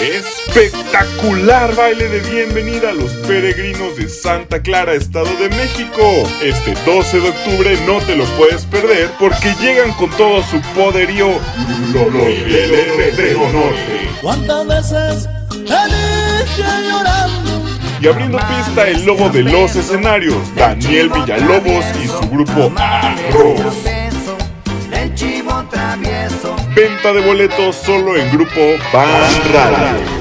Espectacular baile de bienvenida a los peregrinos de Santa Clara, Estado de México. Este 12 de octubre no te lo puedes perder porque llegan con todo su poderío los del Norte. ¿Cuántas veces llorando? Y abriendo pista el logo de los escenarios, Daniel Villalobos y su grupo Arroz. Venta de boletos solo en grupo Radio.